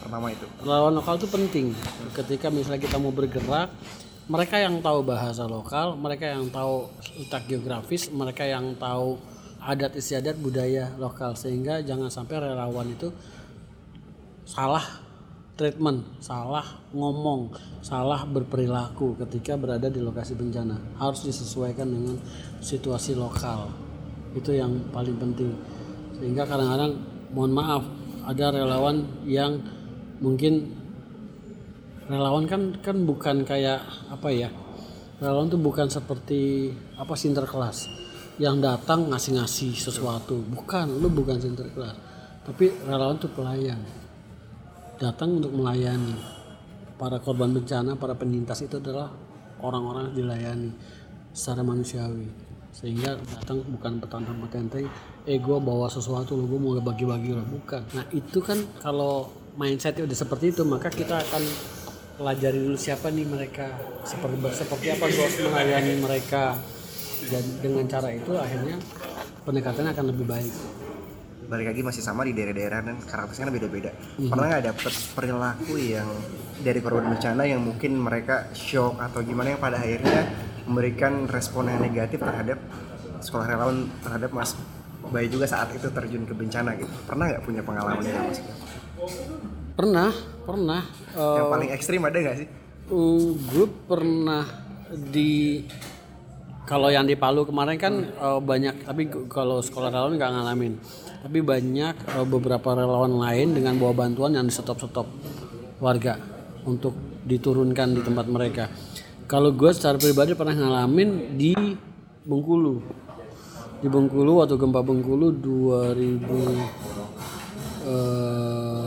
Pertama itu. Relawan lokal itu penting. Ketika misalnya kita mau bergerak, mereka yang tahu bahasa lokal, mereka yang tahu letak geografis, mereka yang tahu adat istiadat budaya lokal sehingga jangan sampai relawan itu salah treatment, salah ngomong, salah berperilaku ketika berada di lokasi bencana. Harus disesuaikan dengan situasi lokal. Itu yang paling penting. Sehingga kadang-kadang mohon maaf ada relawan yang mungkin relawan kan kan bukan kayak apa ya? Relawan tuh bukan seperti apa sinterklas yang datang ngasih-ngasih sesuatu. Bukan, lu bukan sinterklas. Tapi relawan tuh pelayan datang untuk melayani para korban bencana, para penyintas itu adalah orang-orang dilayani secara manusiawi sehingga datang bukan petang sama tenteng eh gue bawa sesuatu lo gue mau bagi-bagi lo bukan nah itu kan kalau mindsetnya udah seperti itu maka kita akan pelajari dulu siapa nih mereka seperti seperti apa gue harus melayani mereka dan dengan cara itu akhirnya pendekatannya akan lebih baik balik lagi masih sama di daerah-daerah dan karakternya kan beda-beda. Pernah nggak dapet perilaku yang dari korban bencana yang mungkin mereka shock atau gimana yang pada akhirnya memberikan respon yang negatif terhadap sekolah relawan terhadap Mas Bayu juga saat itu terjun ke bencana gitu. Pernah nggak punya pengalaman yang Mas? Pernah pernah Yang eh, paling ekstrim ada nggak sih? Uh, gue pernah di kalau yang di Palu kemarin kan uh, banyak tapi kalau sekolah relawan nggak ngalamin. Tapi banyak uh, beberapa relawan lain dengan bawa bantuan yang di stop-stop warga untuk diturunkan di tempat mereka. Kalau gue secara pribadi pernah ngalamin di Bengkulu. Di Bengkulu waktu gempa Bengkulu 2000 eh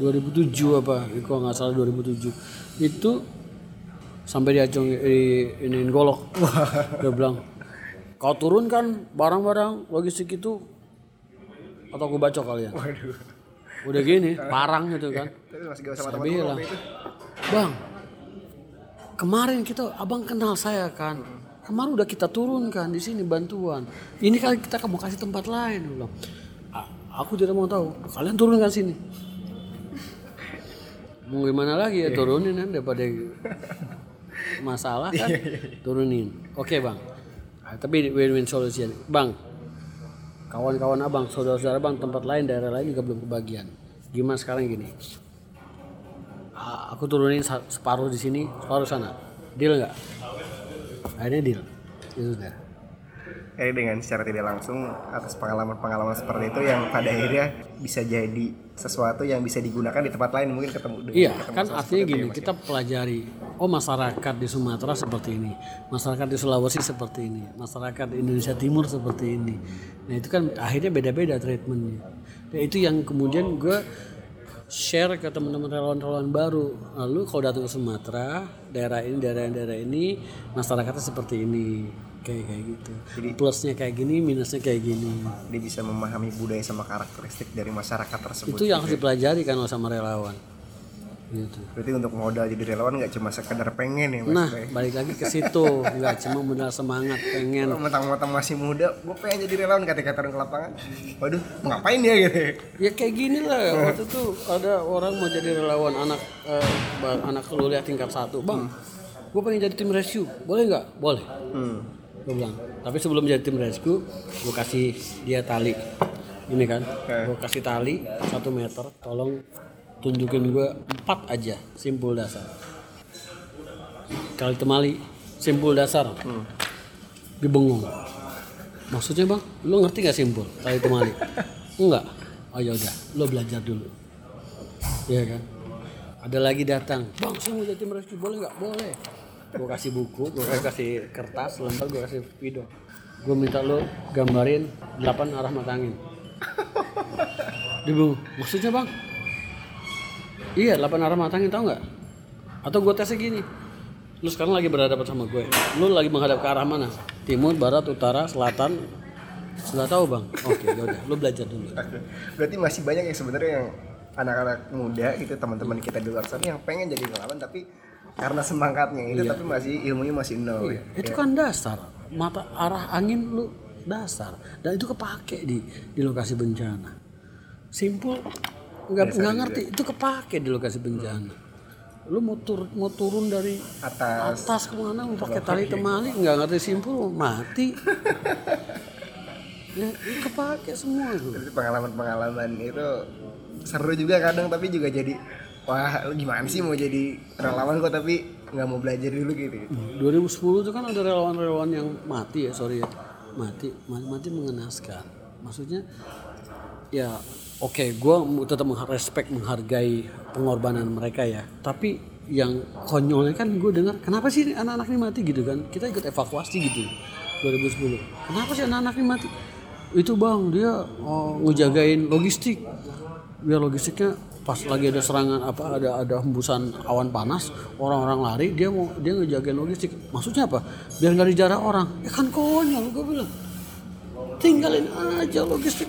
2007 apa kalau nggak salah 2007 itu sampai diacung di iniin golok. Dia bilang kau turunkan barang-barang logistik itu atau aku bacok kalian Waduh. udah gini parang gitu kan. Saya teman bilang bang kemarin kita abang kenal saya kan. Kemarin udah kita turunkan di sini bantuan. Ini kali kita mau kasih tempat lain. Bilang "A- aku tidak mau tahu. Kalian turunkan sini mau gimana lagi ya turunin kan daripada masalah kan turunin. Oke bang. Ah, tapi win-win solution. Bang kawan-kawan abang saudara-saudara bang tempat lain daerah lain juga belum kebagian. Gimana sekarang gini? Ah, aku turunin separuh di sini separuh sana. Deal nggak? Akhirnya deal. Itu sudah Kayak dengan secara tidak langsung atas pengalaman-pengalaman seperti itu yang pada akhirnya bisa jadi sesuatu yang bisa digunakan di tempat lain mungkin ketemu dengan Iya, ketemu kan artinya gini, ya, kita pelajari, oh masyarakat di Sumatera seperti ini, masyarakat di Sulawesi seperti ini, masyarakat di Indonesia Timur seperti ini. Nah itu kan akhirnya beda-beda treatmentnya. Nah itu yang kemudian gue share ke teman-teman relawan-relawan baru. Lalu kalau datang ke Sumatera, daerah ini, daerah daerah ini, masyarakatnya seperti ini, kayak kayak gitu. Plusnya kayak gini, minusnya kayak gini. dia bisa memahami budaya sama karakteristik dari masyarakat tersebut. Itu yang harus dipelajari kan sama relawan. Gitu. Berarti untuk modal jadi relawan nggak cuma sekedar pengen ya mas. Nah, balik lagi ke situ, nggak cuma modal semangat pengen. Kalau mentang-mentang masih muda, gue pengen jadi relawan ketika turun ke lapangan. Waduh, ngapain ya gitu? Ya kayak gini lah. Waktu itu ada orang mau jadi relawan anak eh, anak kuliah tingkat satu, bang. Gue pengen jadi tim rescue, boleh nggak? Boleh. Hmm. Gue bilang. Tapi sebelum jadi tim rescue, gue kasih dia tali. Ini kan, gue kasih tali satu meter. Tolong tunjukin gue empat aja simpul dasar. Kali temali simpul dasar. Dibengong. Maksudnya bang, lu ngerti gak simpul kali temali? [laughs] Enggak. Oh ya udah, lu belajar dulu. Iya kan? Ada lagi datang, bang saya mau jadi tim rescue boleh nggak? Boleh. Gue kasih buku, gue kasih kertas, lembar, gue kasih video. Gue minta lo gambarin 8 arah mata angin. Dia bilang, maksudnya bang? Iya, 8 arah mata angin tau nggak? Atau gue tesnya gini, lu sekarang lagi berhadapan sama gue, lu lagi menghadap ke arah mana? Timur, barat, utara, selatan? Sudah tahu bang? Oke, yaudah, lu belajar dulu. Berarti masih banyak yang sebenarnya yang anak-anak muda gitu teman-teman kita di luar sana yang pengen jadi relawan tapi karena semangatnya itu tapi masih ilmunya masih nol ya. itu kan dasar. Mata arah angin lu dasar. Dan itu kepake di di lokasi bencana. Simpul nggak nggak ngerti. Itu kepake di lokasi bencana. Lu mau tur mau turun dari Atas. atas ke mana mau pakai tali temali nggak ngerti simpul mati. [laughs] Ya itu kepake semua itu. Berarti pengalaman-pengalaman itu seru juga kadang tapi juga jadi wah lu gimana sih mau jadi relawan kok tapi nggak mau belajar dulu gitu? 2010 itu kan ada relawan-relawan yang mati ya sorry ya. Mati mati, mati mengenaskan. Maksudnya ya oke gue tetap respect menghargai pengorbanan mereka ya. Tapi yang konyolnya kan gue dengar kenapa sih anak-anak ini mati gitu kan? Kita ikut evakuasi gitu 2010 kenapa sih anak-anak ini mati? Itu bang dia oh, ngejagain logistik. Biar logistiknya pas lagi ada serangan apa ada ada hembusan awan panas orang-orang lari dia mau dia ngejagain logistik. Maksudnya apa? Biar nggak dijarah orang. Ya kan konyol gue bilang. Tinggalin aja logistik.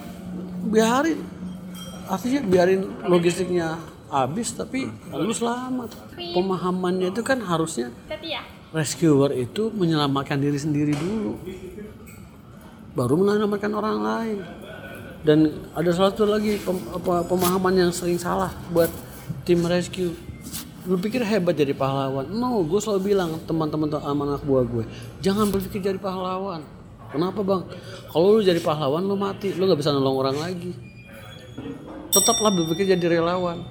Biarin. Artinya biarin logistiknya habis tapi lu selamat. Pemahamannya itu kan harusnya rescuer itu menyelamatkan diri sendiri dulu. Baru menyelamatkan orang lain dan ada satu lagi pem- apa, pemahaman yang sering salah buat tim rescue. Lu pikir hebat jadi pahlawan? No gue selalu bilang teman-teman sama anak buah gue. Jangan berpikir jadi pahlawan. Kenapa bang? Kalau lu jadi pahlawan lu mati. Lu nggak bisa nolong orang lagi. Tetaplah berpikir jadi relawan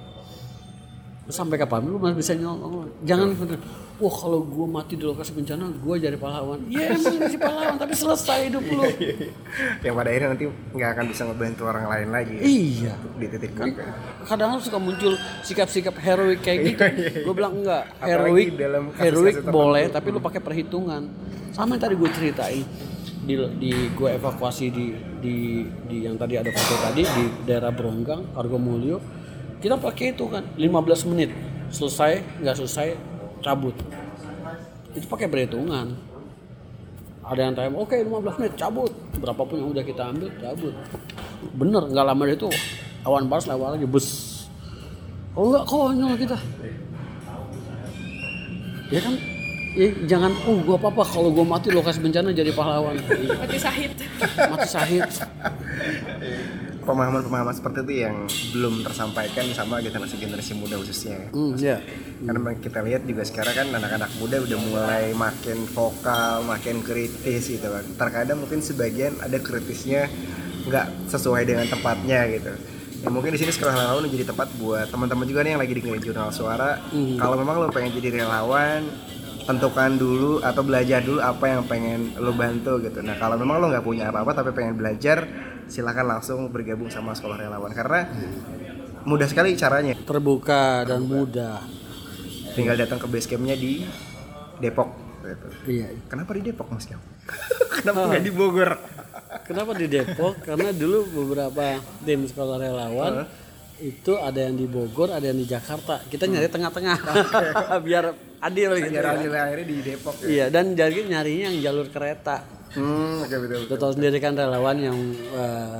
sampai kapan? Lu masih bisa nyolong jangan bener wah kalau gue mati di lokasi bencana gue jadi pahlawan. Ya emang jadi pahlawan tapi selesai hidup lu. [laughs] Yang pada akhirnya nanti nggak akan bisa ngebantu orang lain lagi. Ya, iya di titik kan kadang suka muncul sikap-sikap heroik kayak gitu. gue bilang enggak heroik dalam heroik boleh tapi lu pakai perhitungan. Sama yang tadi gue ceritain di, di gue evakuasi di, di di yang tadi ada foto tadi di daerah Beronggang Argomulyo kita pakai itu kan 15 menit. Selesai nggak selesai cabut. Itu pakai perhitungan. Ada yang time oke 15 menit cabut. Berapapun yang udah kita ambil cabut. Bener nggak lama itu awan panas lewat lagi bus. Oh nggak konyol kita. Ya kan? Ya jangan oh gua apa apa kalau gua mati lokasi bencana jadi pahlawan. Mati sahid. Mati sahid [laughs] pemahaman-pemahaman seperti itu yang belum tersampaikan sama generasi-generasi muda khususnya hmm, ya karena memang kita lihat juga sekarang kan anak-anak muda udah mulai makin vokal, makin kritis gitu kan. Terkadang mungkin sebagian ada kritisnya nggak sesuai dengan tempatnya gitu. Ya mungkin di sini sekolah relawan jadi tempat buat teman-teman juga nih yang lagi dengerin jurnal suara. Kalau memang lo pengen jadi relawan, tentukan dulu atau belajar dulu apa yang pengen lo bantu gitu. Nah kalau memang lo nggak punya apa-apa tapi pengen belajar, silahkan langsung bergabung sama sekolah relawan karena mudah sekali caranya terbuka dan mudah tinggal datang ke base campnya di Depok gitu. iya Kenapa di Depok Mas Kiam? [laughs] Kenapa nggak di Bogor? Kenapa di Depok? Karena dulu beberapa tim sekolah relawan itu ada yang di Bogor, ada yang di Jakarta. Kita nyari tengah-tengah [laughs] biar adil gitu. Biar ya. hasil akhirnya di Depok. Ya? Iya, dan jadi nyarinya yang jalur kereta. Hmm, betul. Tahu sendiri kan relawan yang eh,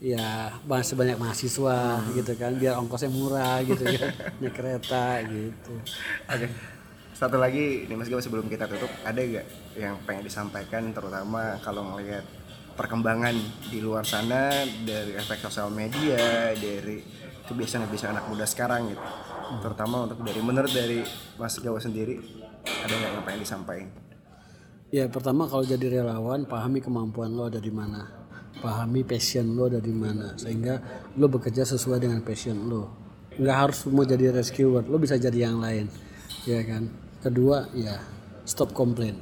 ya masih banyak mahasiswa gitu kan, biar ongkosnya murah gitu kan, [laughs] naik kereta gitu. Oke. Satu lagi nih Mas Gama sebelum kita tutup, ada gak yang pengen disampaikan terutama kalau ngelihat perkembangan di luar sana dari efek sosial media, dari kebiasaan-kebiasaan anak muda sekarang gitu. Terutama untuk dari menurut dari Mas Gawa sendiri, ada nggak yang pengen disampaikan? Ya pertama kalau jadi relawan pahami kemampuan lo ada di mana, pahami passion lo ada di mana, sehingga lo bekerja sesuai dengan passion lo. Nggak harus semua jadi rescuer, lo bisa jadi yang lain, ya kan. Kedua ya stop komplain,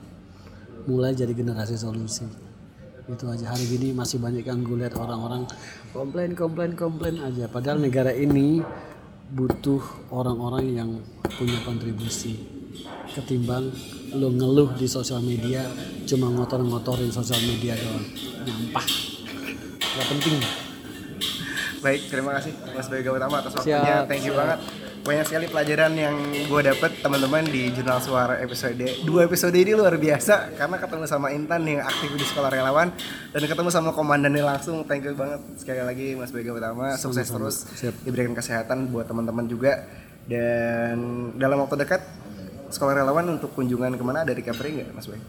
mulai jadi generasi solusi. Itu aja hari gini masih banyak yang gue lihat orang-orang komplain komplain komplain aja. Padahal negara ini butuh orang-orang yang punya kontribusi ketimbang lo ngeluh di sosial media cuma ngotor-ngotorin sosial media doang nyampah gak penting Baik, terima kasih Mas Bayu Gautama atas waktunya. Siap, Thank you siap. banget. Banyak sekali pelajaran yang gue dapet teman-teman di Jurnal Suara episode dua episode ini luar biasa karena ketemu sama Intan yang aktif di sekolah relawan dan ketemu sama komandannya langsung. Thank you banget sekali lagi Mas Bayu Gautama. Sukses terus. Siap. Diberikan kesehatan buat teman-teman juga dan dalam waktu dekat sekolah relawan untuk kunjungan ke mana? Ada recovery nggak Mas Bayu?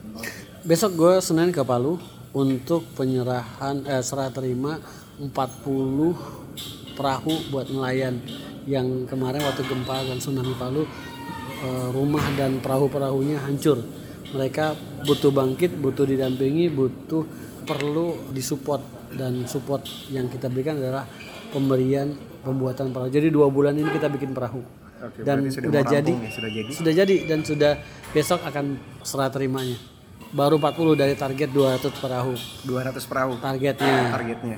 besok gue senin ke Palu untuk penyerahan eh, serah terima 40 perahu buat nelayan yang kemarin waktu gempa dan tsunami Palu eh, rumah dan perahu-perahunya hancur. Mereka butuh bangkit butuh didampingi butuh perlu disupport. Dan support yang kita berikan adalah pemberian pembuatan perahu. Jadi dua bulan ini kita bikin perahu Oke, dan sudah udah mau jadi, ya, sudah jadi. sudah jadi dan sudah besok akan serah terimanya. Baru 40 dari target 200 perahu 200 perahu targetnya. targetnya.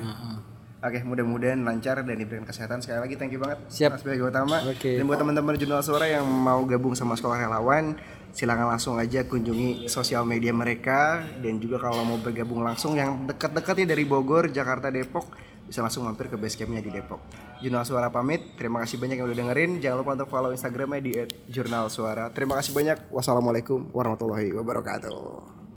Oke, mudah-mudahan lancar dan diberikan kesehatan. Sekali lagi thank you banget Siap. Mas Bego Utama. Oke. Dan buat teman-teman jurnal suara yang mau gabung sama sekolah relawan, silakan langsung aja kunjungi sosial media mereka dan juga kalau mau bergabung langsung yang dekat-dekat nih dari Bogor, Jakarta, Depok bisa langsung mampir ke base campnya di Depok. Jurnal Suara pamit. Terima kasih banyak yang udah dengerin. Jangan lupa untuk follow Instagramnya di @jurnalsuara. Terima kasih banyak. Wassalamualaikum warahmatullahi wabarakatuh.